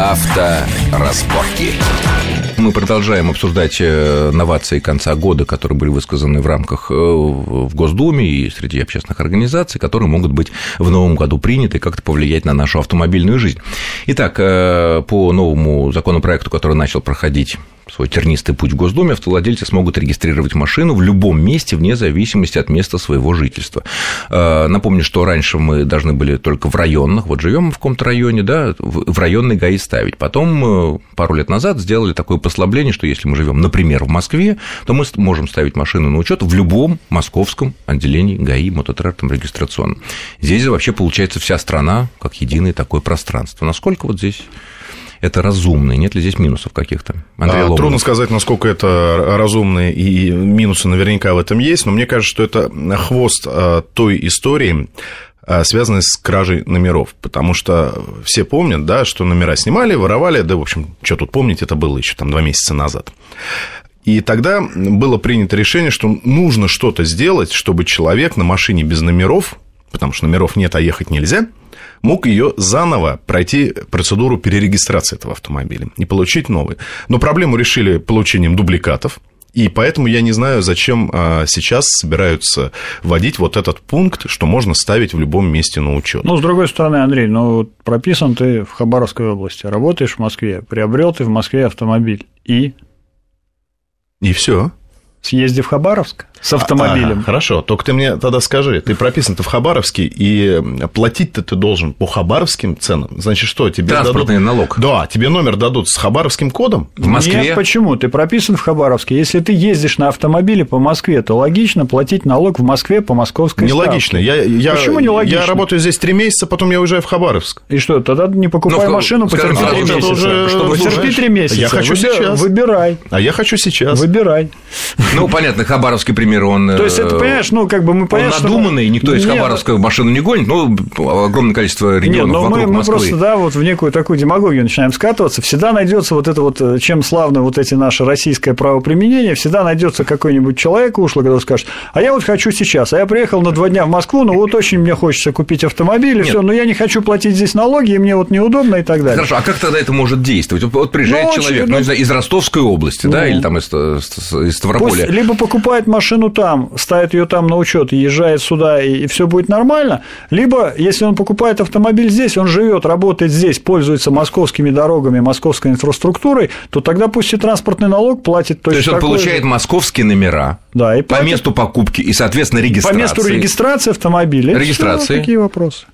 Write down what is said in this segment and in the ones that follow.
Авторазборки. Мы продолжаем обсуждать э, новации конца года, которые были высказаны в рамках э, в Госдуме и среди общественных организаций, которые могут быть в новом году приняты и как-то повлиять на нашу автомобильную жизнь. Итак, э, по новому законопроекту, который начал проходить свой тернистый путь в Госдуме, автовладельцы смогут регистрировать машину в любом месте, вне зависимости от места своего жительства. Э, напомню, что раньше мы должны были только в районных, вот живем в каком-то районе, да, в районный ГАИ ставить. Потом пару лет назад сделали такое послабление, что если мы живем, например, в Москве, то мы можем ставить машину на учет в любом московском отделении ГАИ, мототрактом регистрационном. Здесь вообще получается вся страна как единое такое пространство. Насколько вот здесь это разумно? Нет ли здесь минусов каких-то? Андрей а, трудно сказать, насколько это разумно, и минусы наверняка в этом есть, но мне кажется, что это хвост а, той истории, а, связанной с кражей номеров, потому что все помнят, да, что номера снимали, воровали, да, в общем, что тут помнить, это было еще там два месяца назад. И тогда было принято решение, что нужно что-то сделать, чтобы человек на машине без номеров, потому что номеров нет, а ехать нельзя – мог ее заново пройти процедуру перерегистрации этого автомобиля и получить новый. Но проблему решили получением дубликатов, и поэтому я не знаю, зачем а, сейчас собираются вводить вот этот пункт, что можно ставить в любом месте на учет. Ну, с другой стороны, Андрей, ну, прописан ты в Хабаровской области, работаешь в Москве, приобрел ты в Москве автомобиль и... И все. Съезди в Хабаровск с автомобилем. А, хорошо, только ты мне тогда скажи, ты прописан-то в Хабаровске, и платить-то ты должен по хабаровским ценам. Значит, что тебе Транспортный дадут... налог. Да, тебе номер дадут с хабаровским кодом? В Москве? Нет, почему? Ты прописан в Хабаровске. Если ты ездишь на автомобиле по Москве, то логично платить налог в Москве по московской Нелогично. Я, я, почему нелогично? Я работаю здесь три месяца, потом я уезжаю в Хабаровск. И что, тогда не покупай ну, машину, потерпи три месяца. Уже... Чтобы потерпи три месяца. Я хочу Выби... сейчас. Выбирай. А я хочу сейчас. Выбирай. Ну, понятно, Хабаровский пример, он... То есть, это, понимаешь, ну, как бы мы понимаем, Он надуманный, никто из Хабаровска машину не гонит, но огромное количество регионов Нет, но вокруг мы, Москвы. мы просто, да, вот в некую такую демагогию начинаем скатываться, всегда найдется вот это вот, чем славно вот эти наши российское правоприменение, всегда найдется какой-нибудь человек ушлый, который скажет, а я вот хочу сейчас, а я приехал на два дня в Москву, ну, вот очень мне хочется купить автомобиль, и все, но я не хочу платить здесь налоги, и мне вот неудобно и так далее. Хорошо, а как тогда это может действовать? Вот приезжает ну, человек, ну, не знаю, из Ростовской области, ну, да, или там из, из Ставрополя. Пусть либо покупает машину там, ставит ее там на учет езжает сюда, и, и все будет нормально, либо, если он покупает автомобиль здесь, он живет, работает здесь, пользуется московскими дорогами, московской инфраструктурой, то тогда пусть и транспортный налог платит точно То есть он получает же. московские номера да, и платит... по месту покупки и, соответственно, регистрации. По месту регистрации автомобиля. Регистрации. Такие вопросы.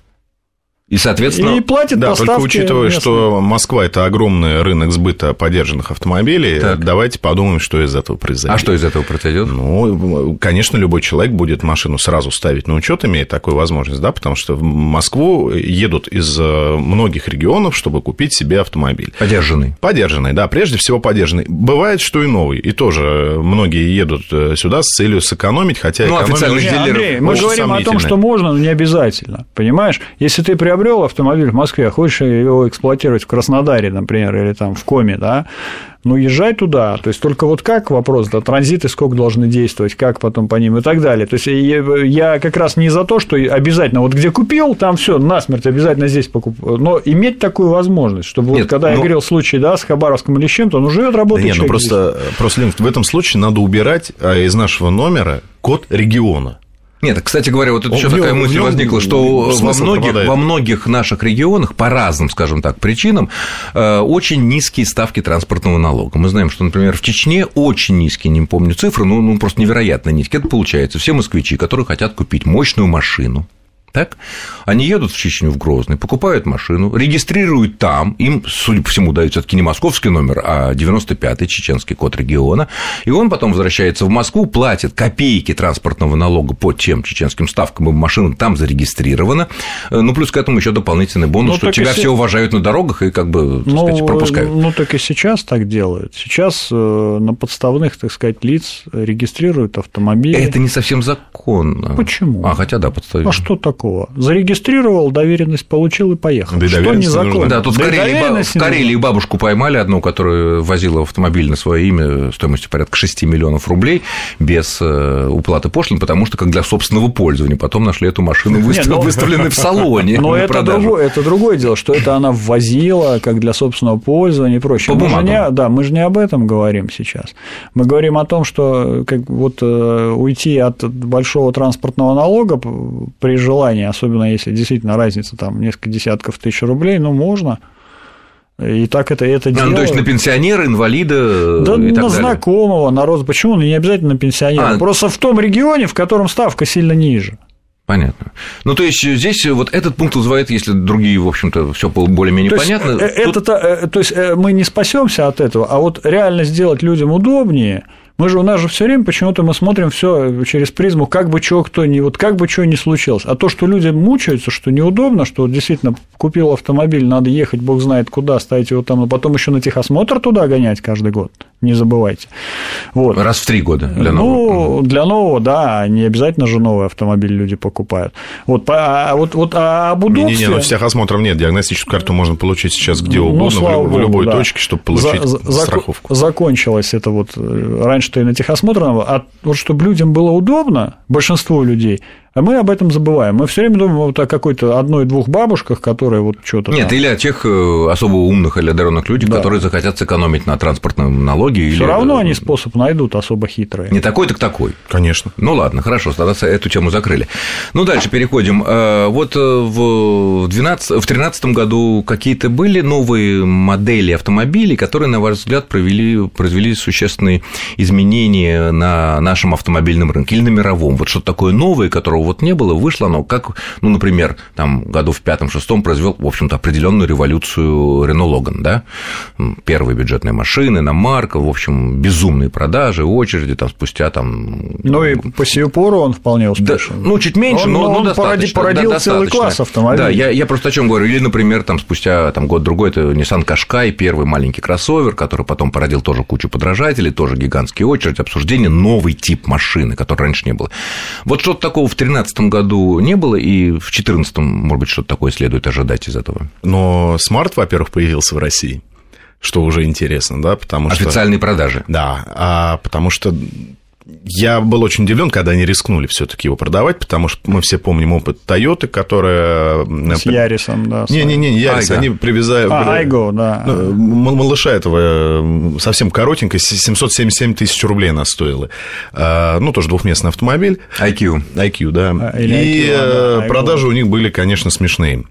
И, соответственно... И платит Да, только учитывая, местные. что Москва – это огромный рынок сбыта подержанных автомобилей, так. давайте подумаем, что из этого произойдет. А что из этого произойдет? Ну, конечно, любой человек будет машину сразу ставить на учет, имеет такую возможность, да, потому что в Москву едут из э, многих регионов, чтобы купить себе автомобиль. Подержанный. Подержанный, да, прежде всего подержанный. Бывает, что и новый, и тоже многие едут э, сюда с целью сэкономить, хотя ну, официальных дилеров Андрей, мы говорим о том, что можно, но не обязательно, понимаешь? Если ты приобрел приобрел автомобиль в Москве, а хочешь его эксплуатировать в Краснодаре, например, или там в Коме, да, ну, езжай туда. То есть, только вот как вопрос, да, транзиты сколько должны действовать, как потом по ним и так далее. То есть, я как раз не за то, что обязательно, вот где купил, там все насмерть обязательно здесь покупаю. Но иметь такую возможность, чтобы Нет, вот когда ну... я говорил случай, да, с Хабаровском или с чем-то, он живет, работает. Да нет, ну просто, просто, Лен, в этом случае надо убирать а, из нашего номера код региона. Нет, кстати говоря, вот это еще такая мысль возникла, что во многих, во многих наших регионах по разным, скажем так, причинам э, очень низкие ставки транспортного налога. Мы знаем, что, например, в Чечне очень низкие, не помню цифры, но ну, просто невероятно низкие. Это получается все москвичи, которые хотят купить мощную машину, так? Они едут в Чечню, в Грозный, покупают машину, регистрируют там, им, судя по всему, дают все-таки не московский номер, а 95-й чеченский код региона, и он потом возвращается в Москву, платит копейки транспортного налога по тем чеченским ставкам, и машина там зарегистрирована, ну, плюс к этому еще дополнительный бонус, ну, что тебя все уважают на дорогах и как бы, так ну, сказать, пропускают. Ну, так и сейчас так делают. Сейчас э, на подставных, так сказать, лиц регистрируют автомобили. Это не совсем законно. Почему? А, хотя да, подставили. А что такого? Зарегистрировал, доверенность получил и поехал. Да что незаконно? Да, тут да в, Карелии, в Карелии бабушку поймали одну, которая возила автомобиль на свое имя стоимостью порядка 6 миллионов рублей без э, уплаты пошлин, потому что как для собственного пользования. Потом нашли эту машину ну, выставленной в салоне. Но это другое, это другое дело, что это она ввозила как для собственного пользования и прочее. По бумагам. Не, да, мы же не об этом говорим сейчас. Мы говорим о том, что как вот э, уйти от большого транспортного налога при желании, особенно если действительно разница там несколько десятков тысяч рублей, ну, можно. И так это, это дело. Ну, то есть на пенсионера, инвалида да, и так на далее. знакомого, на рост. Почему? Ну, не обязательно на пенсионера. А... Просто в том регионе, в котором ставка сильно ниже. Понятно. Ну, то есть здесь вот этот пункт вызывает, если другие, в общем-то, все более-менее то понятно. Есть, э, тут... это, э, то есть э, мы не спасемся от этого, а вот реально сделать людям удобнее – мы же у нас же все время почему-то мы смотрим все через призму, как бы что кто не вот как бы что ни случилось. А то, что люди мучаются, что неудобно, что действительно купил автомобиль, надо ехать, бог знает куда, ставить его там, а потом еще на техосмотр туда гонять каждый год. Не забывайте. Вот. Раз в три года для нового. Ну, для нового, да, не обязательно же новый автомобиль люди покупают. Вот, а, вот, вот а об удобстве... Не-не-не, но техосмотров нет, диагностическую карту можно получить сейчас где ну, угодно, ну, в, любой Богу, точке, чтобы получить за, страховку. Закончилось это вот э, раньше раньше-то и на техосмотр, а вот чтобы людям было удобно, большинству людей, а мы об этом забываем. Мы все время думаем вот о какой-то одной-двух бабушках, которые вот что-то. Нет, там... или о тех э, особо умных или одаренных людях, да. которые захотят сэкономить на транспортном налоге. Все или... равно они способ найдут особо хитрый. Не такой, так такой. Конечно. Ну ладно, хорошо, тогда эту тему закрыли. Ну, дальше переходим. Э, вот э, в 12, в 13 году какие-то были новые модели автомобилей, которые, на ваш взгляд, провели, произвели существенные изменения на нашем автомобильном рынке или на мировом? Вот что-то такое новое, которого вот не было, вышло оно как, ну, например, там году в пятом-шестом произвел, в общем-то, определенную революцию Рено Логан, да, первые бюджетные машины, на марка, в общем, безумные продажи, очереди, там, спустя там... Ну, и по сию пору он вполне успешен. Да, ну, чуть меньше, он, но, но, но достаточно. породил да, целый класс автомобилей. Да, я, я просто о чем говорю. Или, например, там, спустя там, год-другой, это Nissan Qashqai, первый маленький кроссовер, который потом породил тоже кучу подражателей, тоже гигантские очереди, обсуждение, новый тип машины, который раньше не было. Вот что-то такого в 13 2013 году не было, и в 2014, может быть, что-то такое следует ожидать из этого. Но смарт, во-первых, появился в России что уже интересно, да, потому что... Официальные продажи. Да, а потому что я был очень удивлен, когда они рискнули все-таки его продавать, потому что мы все помним опыт Toyota, которая... С Ярисом, да. Не-не-не, не Ярис, они привязали... А, Айго, да. Ну, малыша этого совсем коротенько, 777 тысяч рублей она стоила. А, ну, тоже двухместный автомобиль. IQ. IQ, да. А, или И IQ, да, э, продажи у них были, конечно, смешные.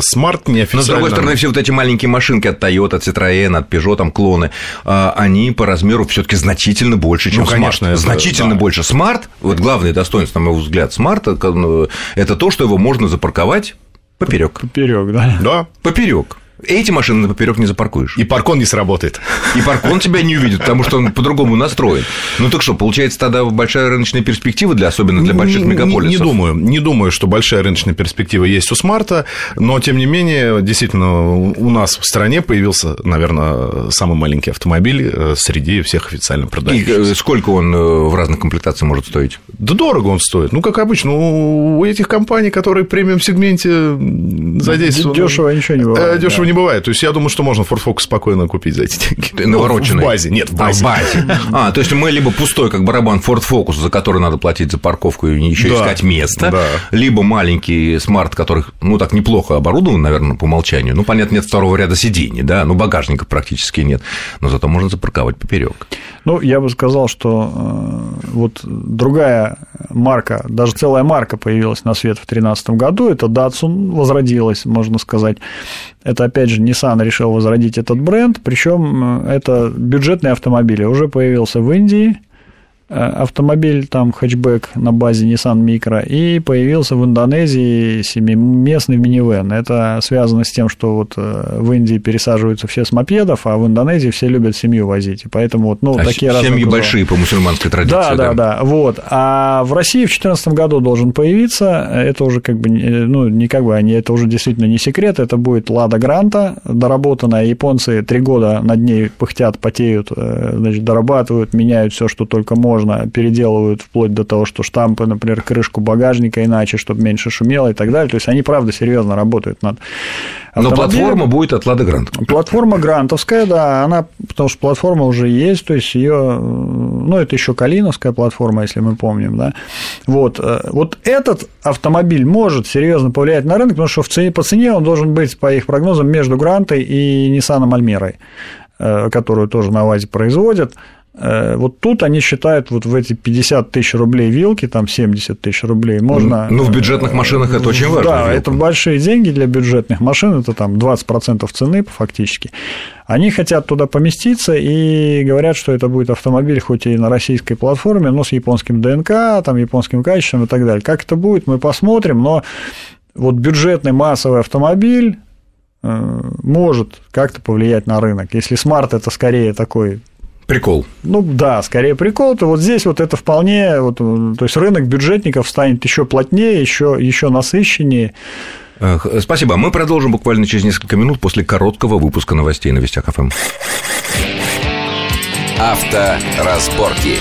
Смарт неофициально... Но, с другой стороны, все вот эти маленькие машинки от Toyota, от Citroёn, от Peugeot, там, клоны, а, они по размеру все таки значительно больше, чем ну, конечно, Smart. Это, значительно да. больше. Смарт, вот главное достоинство, на мой взгляд, Смарта, ну, это то, что его можно запарковать поперек. Поперек, да. Да, поперек. Эти машины на поперек не запаркуешь. И паркон не сработает. И паркон тебя не увидит, потому что он по-другому настроен. Ну так что, получается тогда большая рыночная перспектива, для, особенно для больших мегаполисов? Не, не думаю. Не думаю, что большая рыночная перспектива есть у смарта, но тем не менее, действительно, у нас в стране появился, наверное, самый маленький автомобиль э, среди всех официально продающихся. И э, сколько он э, в разных комплектациях может стоить? Да дорого он стоит. Ну, как обычно, у этих компаний, которые в премиум-сегменте задействованы... Дешево ничего не бывает. Дешево да. не бывает. То есть я думаю, что можно Ford Focus спокойно купить за эти деньги. Навороченный. Ну, в базе, нет, в базе. А, в базе. А, то есть мы либо пустой, как барабан Ford Focus, за который надо платить за парковку и еще да, искать место, да. либо маленький смарт, который, ну, так неплохо оборудован, наверное, по умолчанию. Ну, понятно, нет второго ряда сидений, да, ну, багажника практически нет, но зато можно запарковать поперек. Ну, я бы сказал, что э, вот другая марка, даже целая марка появилась на свет в 2013 году, это Datsun возродилась, можно сказать. Это, опять же, Nissan решил возродить этот бренд, причем э, это бюджетные автомобили. Уже появился в Индии, автомобиль, там хэтчбэк на базе Nissan Micro, и появился в Индонезии семиместный минивэн. Это связано с тем, что вот э, в Индии пересаживаются все с мопедов, а в Индонезии все любят семью возить. И поэтому вот, ну, а такие семьи большие по мусульманской традиции. Да, да, да, да. Вот. А в России в 2014 году должен появиться, это уже как бы, ну, не как бы, они, это уже действительно не секрет, это будет Лада Гранта, доработанная. Японцы три года над ней пыхтят, потеют, э, значит, дорабатывают, меняют все, что только можно можно, переделывают вплоть до того, что штампы, например, крышку багажника иначе, чтобы меньше шумело и так далее. То есть они, правда, серьезно работают над но платформа будет от Лада Грант. Платформа грантовская, да, она, потому что платформа уже есть, то есть ее, ну, это еще Калиновская платформа, если мы помним, да. Вот, э, вот этот автомобиль может серьезно повлиять на рынок, потому что в цене, по цене он должен быть, по их прогнозам, между Грантой и Nissan Альмерой э, которую тоже на ВАЗе производят. Э, вот тут они считают вот в эти 50 тысяч рублей вилки, там 70 тысяч рублей можно... Ну, в бюджетных машинах это очень важно. Да, вилка. это большие деньги для бюджетных машин, это там 20% цены фактически. Они хотят туда поместиться и говорят, что это будет автомобиль хоть и на российской платформе, но с японским ДНК, там, японским качеством и так далее. Как это будет, мы посмотрим, но вот бюджетный массовый автомобиль э, может как-то повлиять на рынок. Если смарт это скорее такой Прикол. Ну да, скорее прикол, то вот здесь вот это вполне, вот, то есть рынок бюджетников станет еще плотнее, еще, еще насыщеннее. Спасибо. Мы продолжим буквально через несколько минут после короткого выпуска новостей на Вестях ФМ. Авторазборки.